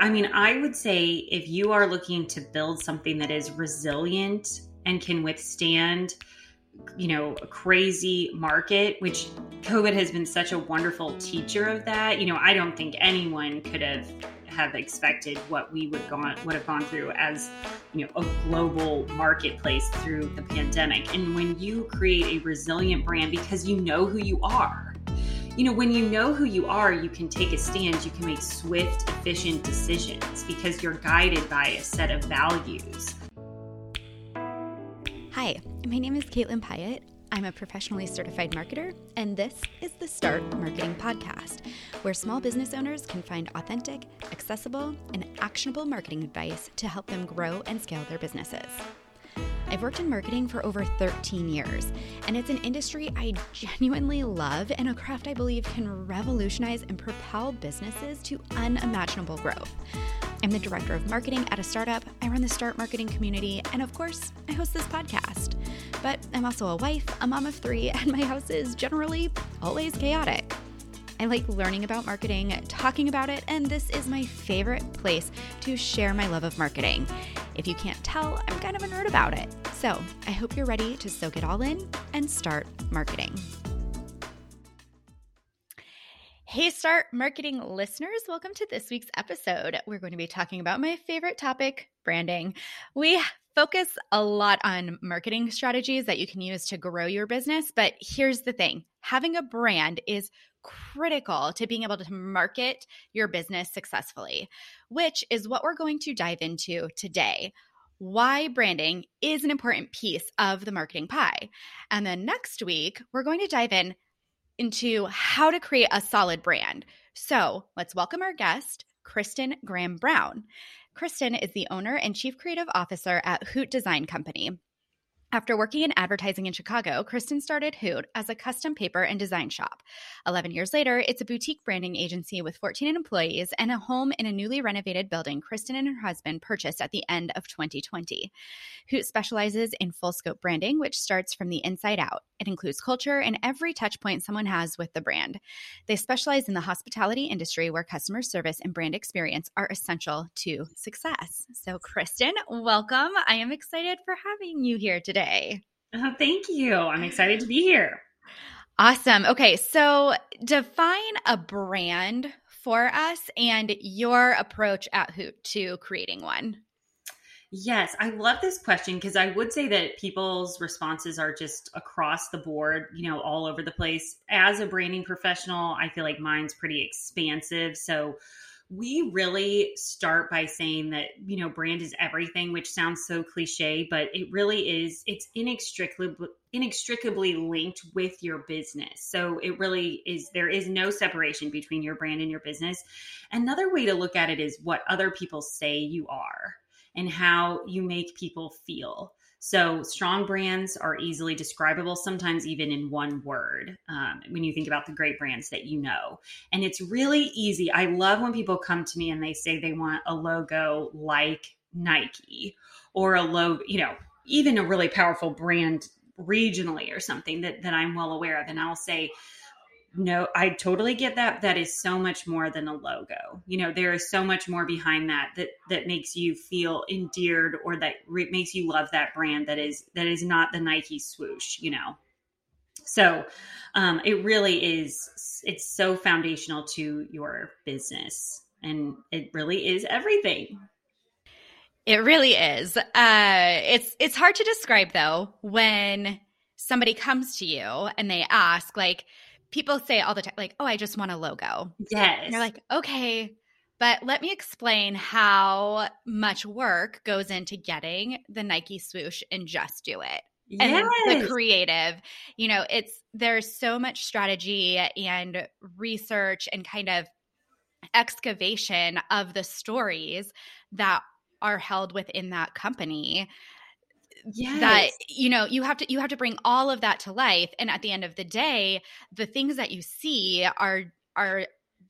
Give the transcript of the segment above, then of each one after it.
I mean, I would say if you are looking to build something that is resilient and can withstand you know a crazy market which covid has been such a wonderful teacher of that you know i don't think anyone could have have expected what we would gone would have gone through as you know a global marketplace through the pandemic. And when you create a resilient brand because you know who you are you know when you know who you are you can take a stand you can make swift efficient decisions because you're guided by a set of values Hi, my name is Caitlin Pyatt. I'm a professionally certified marketer, and this is the Start Marketing Podcast, where small business owners can find authentic, accessible, and actionable marketing advice to help them grow and scale their businesses. I've worked in marketing for over 13 years, and it's an industry I genuinely love and a craft I believe can revolutionize and propel businesses to unimaginable growth. I'm the director of marketing at a startup. I run the Start Marketing community, and of course, I host this podcast. But I'm also a wife, a mom of three, and my house is generally always chaotic. I like learning about marketing, talking about it, and this is my favorite place to share my love of marketing. If you can't tell, I'm kind of a nerd about it. So I hope you're ready to soak it all in and start marketing. Hey, Start Marketing listeners, welcome to this week's episode. We're going to be talking about my favorite topic branding. We focus a lot on marketing strategies that you can use to grow your business, but here's the thing having a brand is critical to being able to market your business successfully, which is what we're going to dive into today why branding is an important piece of the marketing pie. And then next week, we're going to dive in into how to create a solid brand. So let's welcome our guest, Kristen Graham Brown. Kristen is the owner and chief creative officer at Hoot Design Company. After working in advertising in Chicago, Kristen started Hoot as a custom paper and design shop. 11 years later, it's a boutique branding agency with 14 employees and a home in a newly renovated building Kristen and her husband purchased at the end of 2020. Hoot specializes in full scope branding, which starts from the inside out. It includes culture and every touch point someone has with the brand. They specialize in the hospitality industry where customer service and brand experience are essential to success. So, Kristen, welcome. I am excited for having you here today today. Uh, thank you. I'm excited to be here. Awesome. Okay, so define a brand for us and your approach at Hoot to creating one. Yes, I love this question because I would say that people's responses are just across the board, you know, all over the place. As a branding professional, I feel like mine's pretty expansive. So we really start by saying that you know brand is everything which sounds so cliche but it really is it's inextricably inextricably linked with your business. So it really is there is no separation between your brand and your business. Another way to look at it is what other people say you are and how you make people feel so, strong brands are easily describable, sometimes even in one word, um, when you think about the great brands that you know. And it's really easy. I love when people come to me and they say they want a logo like Nike or a logo, you know, even a really powerful brand regionally or something that, that I'm well aware of. And I'll say, no, I totally get that. That is so much more than a logo. You know, there is so much more behind that that that makes you feel endeared or that re- makes you love that brand. That is that is not the Nike swoosh. You know, so um, it really is. It's so foundational to your business, and it really is everything. It really is. Uh, it's it's hard to describe though when somebody comes to you and they ask like people say all the time, like, oh, I just want a logo. Yes. And you're like, okay, but let me explain how much work goes into getting the Nike swoosh and just do it. Yes. And the creative, you know, it's there's so much strategy and research and kind of excavation of the stories that are held within that company yes. that you know you have to you have to bring all of that to life and at the end of the day the things that you see are are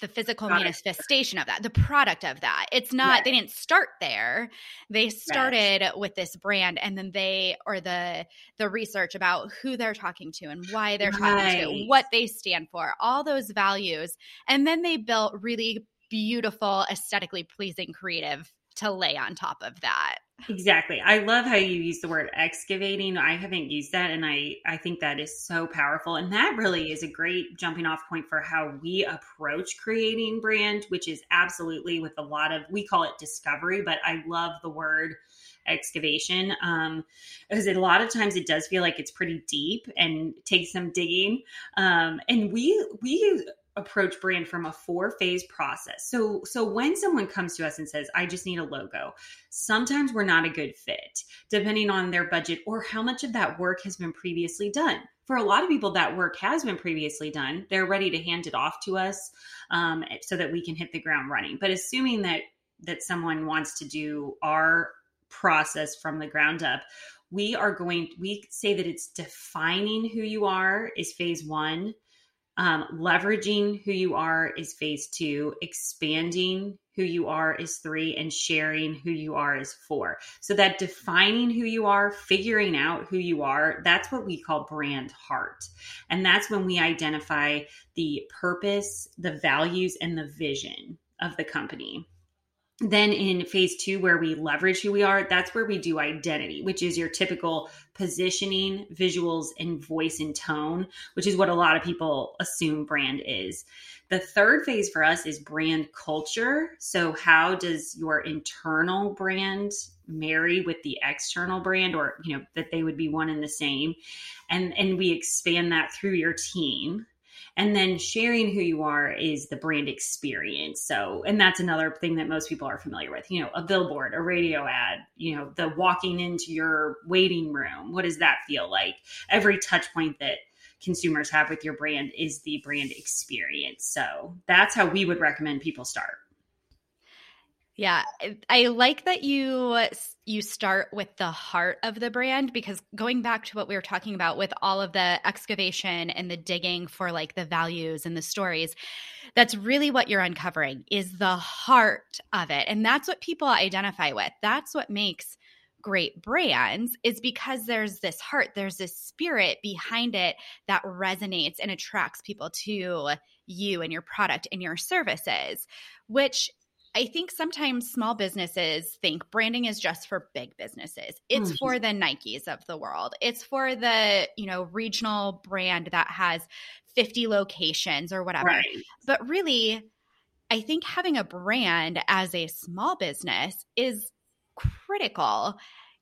the physical product. manifestation of that the product of that it's not they didn't start there they started with this brand and then they or the the research about who they're talking to and why they're right. talking to what they stand for all those values and then they built really beautiful, aesthetically pleasing creative to lay on top of that. Exactly. I love how you use the word excavating. I haven't used that and I I think that is so powerful and that really is a great jumping off point for how we approach creating brand, which is absolutely with a lot of we call it discovery, but I love the word excavation um because a lot of times it does feel like it's pretty deep and takes some digging um and we we approach brand from a four phase process. So so when someone comes to us and says I just need a logo, sometimes we're not a good fit depending on their budget or how much of that work has been previously done. For a lot of people, that work has been previously done. They're ready to hand it off to us um, so that we can hit the ground running. But assuming that that someone wants to do our process from the ground up, we are going. We say that it's defining who you are is phase one um, leveraging who you are is phase two, expanding who you are is three, and sharing who you are is four. So that defining who you are, figuring out who you are, that's what we call brand heart. And that's when we identify the purpose, the values, and the vision of the company then in phase two where we leverage who we are that's where we do identity which is your typical positioning visuals and voice and tone which is what a lot of people assume brand is. The third phase for us is brand culture. So how does your internal brand marry with the external brand or you know that they would be one and the same? And and we expand that through your team and then sharing who you are is the brand experience. So, and that's another thing that most people are familiar with, you know, a billboard, a radio ad, you know, the walking into your waiting room. What does that feel like? Every touch point that consumers have with your brand is the brand experience. So that's how we would recommend people start. Yeah, I like that you uh, you start with the heart of the brand because going back to what we were talking about with all of the excavation and the digging for like the values and the stories, that's really what you're uncovering is the heart of it. And that's what people identify with. That's what makes great brands is because there's this heart, there's this spirit behind it that resonates and attracts people to you and your product and your services, which I think sometimes small businesses think branding is just for big businesses. It's mm-hmm. for the Nikes of the world. It's for the, you know, regional brand that has 50 locations or whatever. Right. But really, I think having a brand as a small business is critical.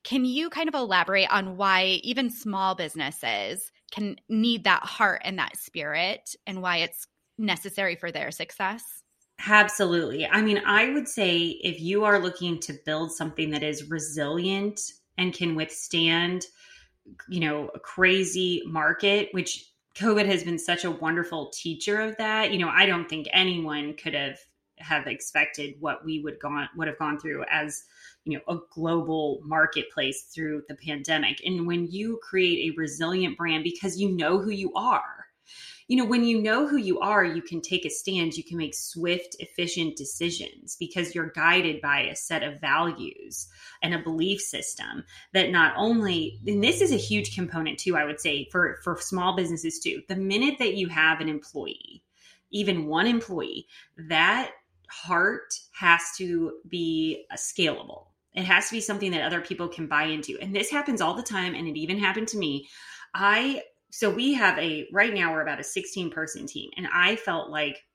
Can you kind of elaborate on why even small businesses can need that heart and that spirit and why it's necessary for their success? Absolutely. I mean, I would say if you are looking to build something that is resilient and can withstand, you know, a crazy market, which COVID has been such a wonderful teacher of that. You know, I don't think anyone could have have expected what we would gone would have gone through as you know a global marketplace through the pandemic and when you create a resilient brand because you know who you are you know, when you know who you are, you can take a stand, you can make swift, efficient decisions because you're guided by a set of values and a belief system that not only, and this is a huge component too, I would say, for, for small businesses too. The minute that you have an employee, even one employee, that heart has to be uh, scalable. It has to be something that other people can buy into. And this happens all the time. And it even happened to me. I so we have a right now we're about a 16 person team and i felt like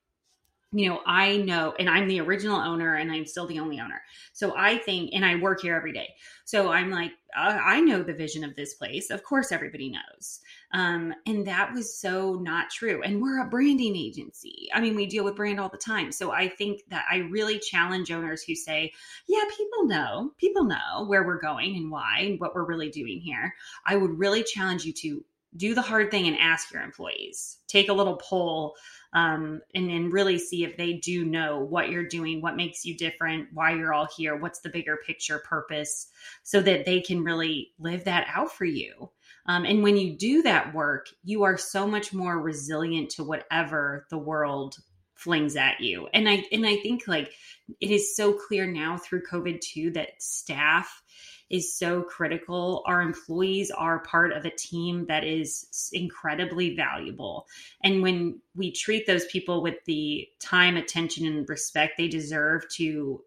you know i know and i'm the original owner and i'm still the only owner. So i think and i work here every day. So i'm like i know the vision of this place. Of course everybody knows. Um, and that was so not true. And we're a branding agency. I mean we deal with brand all the time. So i think that i really challenge owners who say yeah people know people know where we're going and why and what we're really doing here. I would really challenge you to do the hard thing and ask your employees. Take a little poll um, and, and really see if they do know what you're doing, what makes you different, why you're all here, what's the bigger picture purpose, so that they can really live that out for you. Um, and when you do that work, you are so much more resilient to whatever the world flings at you. And I and I think like it is so clear now through COVID too that staff is so critical. Our employees are part of a team that is incredibly valuable. And when we treat those people with the time, attention, and respect they deserve to,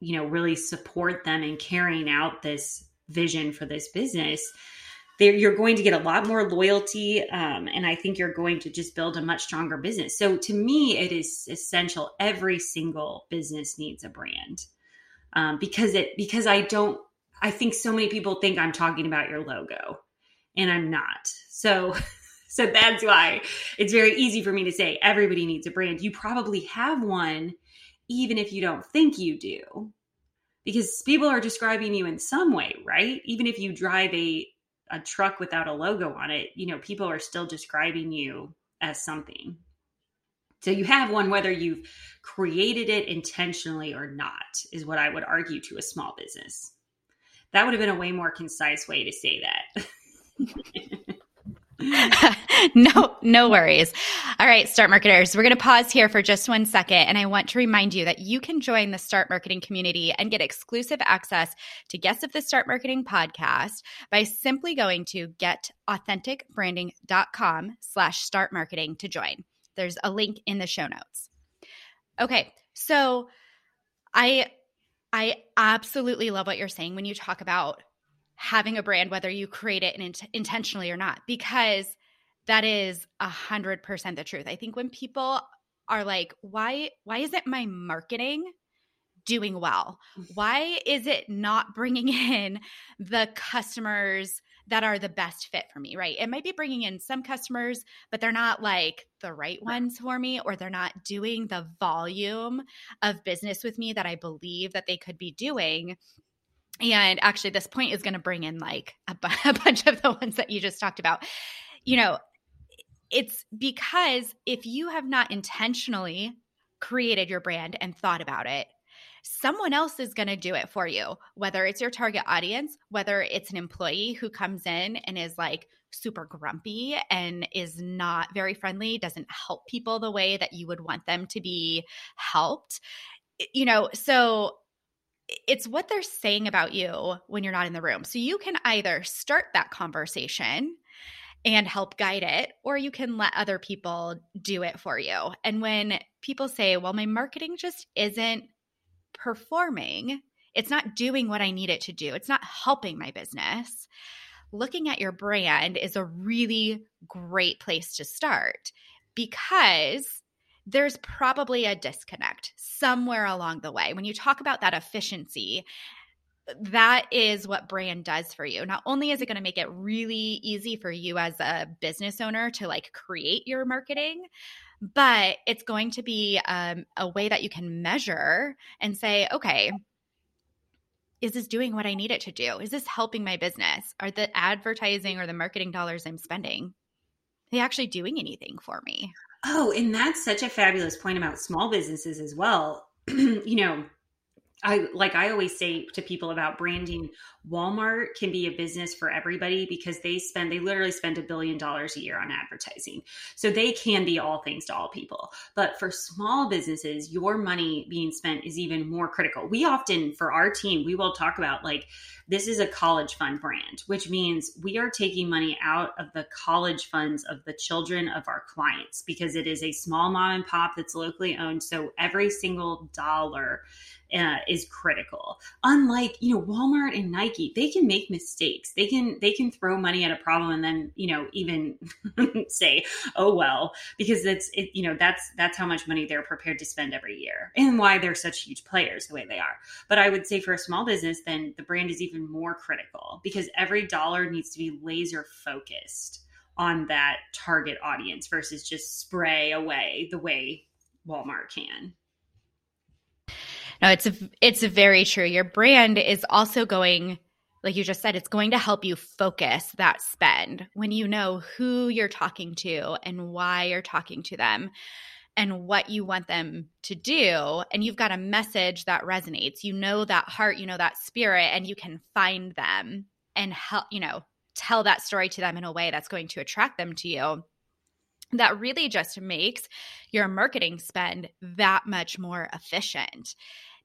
you know, really support them in carrying out this vision for this business, you're going to get a lot more loyalty. Um, and I think you're going to just build a much stronger business. So to me, it is essential. Every single business needs a brand. Um, because it because I don't I think so many people think I'm talking about your logo and I'm not. So so that's why it's very easy for me to say everybody needs a brand. You probably have one even if you don't think you do. Because people are describing you in some way, right? Even if you drive a a truck without a logo on it, you know, people are still describing you as something. So you have one whether you've created it intentionally or not, is what I would argue to a small business. That would have been a way more concise way to say that. no, no worries. All right, Start Marketers, we're going to pause here for just one second. And I want to remind you that you can join the Start Marketing community and get exclusive access to guests of the Start Marketing podcast by simply going to getauthenticbranding.com slash start marketing to join. There's a link in the show notes. Okay, so I I absolutely love what you're saying when you talk about having a brand, whether you create it in, intentionally or not, because that is a hundred percent the truth. I think when people are like, why, why isn't my marketing doing well? Mm. Why is it not bringing in the customers that are the best fit for me, right? It might be bringing in some customers, but they're not like the right ones for me, or they're not doing the volume of business with me that I believe that they could be doing. And actually, this point is going to bring in like a, b- a bunch of the ones that you just talked about. You know, it's because if you have not intentionally created your brand and thought about it, someone else is going to do it for you, whether it's your target audience, whether it's an employee who comes in and is like super grumpy and is not very friendly, doesn't help people the way that you would want them to be helped. You know, so it's what they're saying about you when you're not in the room. So you can either start that conversation and help guide it, or you can let other people do it for you. And when people say, well, my marketing just isn't performing, it's not doing what I need it to do, it's not helping my business. Looking at your brand is a really great place to start because there's probably a disconnect somewhere along the way. When you talk about that efficiency, that is what brand does for you. Not only is it going to make it really easy for you as a business owner to like create your marketing, but it's going to be um, a way that you can measure and say, okay, is this doing what I need it to do? Is this helping my business? Are the advertising or the marketing dollars I'm spending, they actually doing anything for me? Oh, and that's such a fabulous point about small businesses as well. you know, I like I always say to people about branding, Walmart can be a business for everybody because they spend they literally spend a billion dollars a year on advertising. So they can be all things to all people. But for small businesses, your money being spent is even more critical. We often for our team, we will talk about like this is a college fund brand, which means we are taking money out of the college funds of the children of our clients because it is a small mom and pop that's locally owned. So every single dollar uh, is critical. Unlike you know Walmart and Nike, they can make mistakes. They can they can throw money at a problem and then you know even say oh well because that's it. You know that's that's how much money they're prepared to spend every year and why they're such huge players the way they are. But I would say for a small business, then the brand is even more critical because every dollar needs to be laser focused on that target audience versus just spray away the way Walmart can. No, it's a, it's very true. Your brand is also going like you just said, it's going to help you focus that spend when you know who you're talking to and why you're talking to them and what you want them to do. And you've got a message that resonates. You know that heart, you know that spirit, and you can find them and help, you know, tell that story to them in a way that's going to attract them to you. that really just makes your marketing spend that much more efficient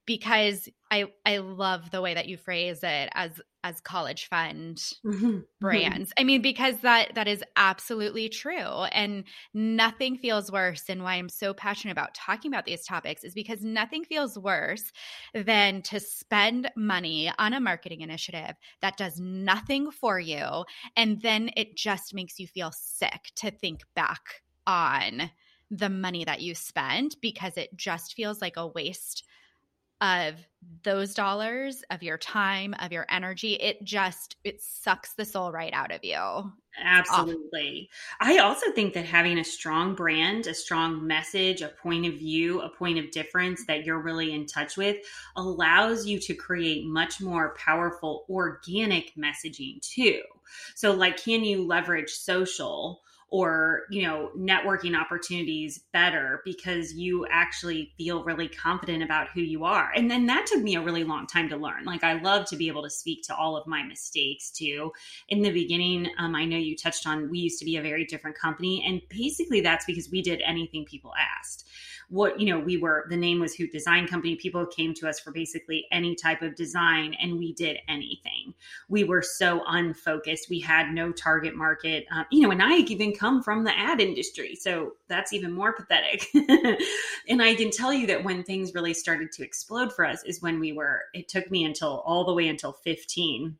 because I I love the way that you phrase it as as college fund mm-hmm. mm-hmm. brands. I mean because that that is absolutely true and nothing feels worse and why I'm so passionate about talking about these topics is because nothing feels worse than to spend money on a marketing initiative that does nothing for you and then it just makes you feel sick to think back on the money that you spent because it just feels like a waste of those dollars of your time of your energy it just it sucks the soul right out of you. Absolutely. I also think that having a strong brand a strong message a point of view a point of difference that you're really in touch with allows you to create much more powerful organic messaging too. So like can you leverage social or you know networking opportunities better because you actually feel really confident about who you are. And then that took me a really long time to learn. Like i love to be able to speak to all of my mistakes too. In the beginning um, i know you touched on we used to be a very different company and basically that's because we did anything people asked what you know we were the name was hoot design company. People came to us for basically any type of design and we did anything. We were so unfocused. We had no target market. Um, you know and i even come from the ad industry so that's even more pathetic. And i can tell you that when things really started to explode for us is when we were it took me until all the way until 15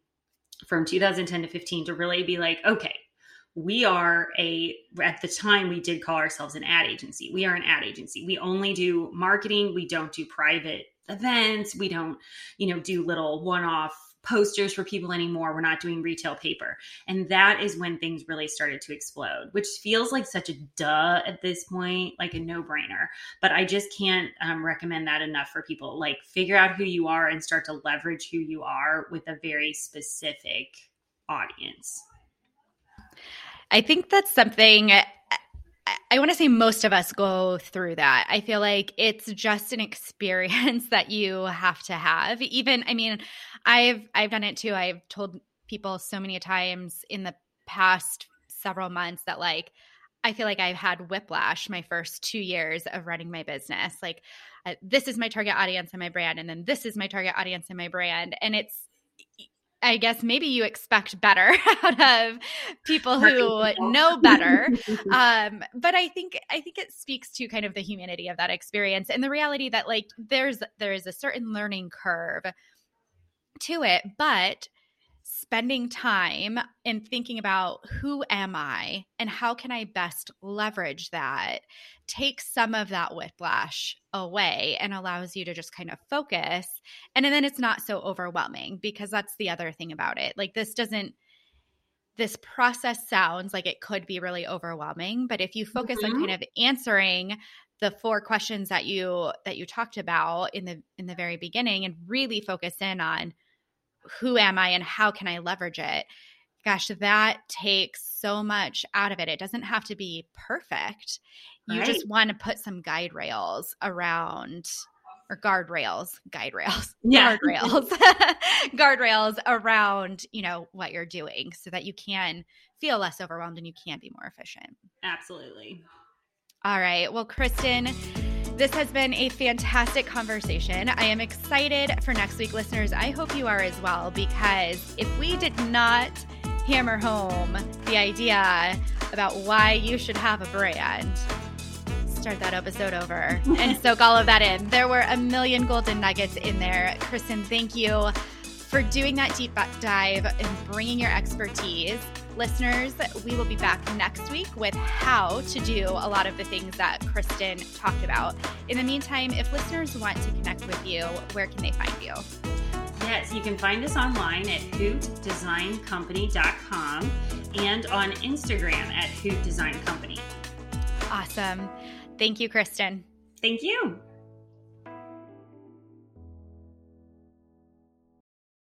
from 2010 to 15 to really be like okay we are a at the time we did call ourselves an ad agency. We are an ad agency. We only do marketing. We don't do private events. We don't you know do little one-off posters for people anymore. We're not doing retail paper. And that is when things really started to explode which feels like such a duh at this point like a no-brainer. But i just can't um, recommend that enough for people. Like figure out who you are and start to leverage who you are with a very specific audience I think that's something I want to say most of us go through that. I feel like it's just an experience that you have to have. Even I mean, I've I've done it too. I've told people so many times in the past several months that like I feel like I've had whiplash my first 2 years of running my business. Like uh, this is my target audience and my brand and then this is my target audience and my brand and it's I guess maybe you expect better out of people who know better. Um, but I think I think it speaks to kind of the humanity of that experience and the reality that like there's there is a certain learning curve to it, but spending time and thinking about who am I and how can I best leverage that takes some of that whiplash away and allows you to just kind of focus. And then it's not so overwhelming because that's the other thing about it. Like this doesn't this process sounds like it could be really overwhelming, but if you focus mm-hmm. on kind of answering the four questions that you that you talked about in the in the very beginning and really focus in on who am I and how can I leverage it? Gosh, that takes so much out of it. It doesn't have to be perfect. You right. just want to put some guide rails around or guardrails, guide rails, yeah. guardrails, guardrails around, you know, what you're doing so that you can feel less overwhelmed and you can be more efficient. Absolutely. All right. Well, Kristen, this has been a fantastic conversation. I am excited for next week, listeners. I hope you are as well, because if we did not hammer home the idea about why you should have a brand, start that episode over and soak all of that in. There were a million golden nuggets in there. Kristen, thank you for doing that deep dive and bringing your expertise. Listeners, we will be back next week with how to do a lot of the things that Kristen talked about. In the meantime, if listeners want to connect with you, where can they find you? Yes, you can find us online at hootdesigncompany.com and on Instagram at hootdesigncompany. Awesome. Thank you, Kristen. Thank you.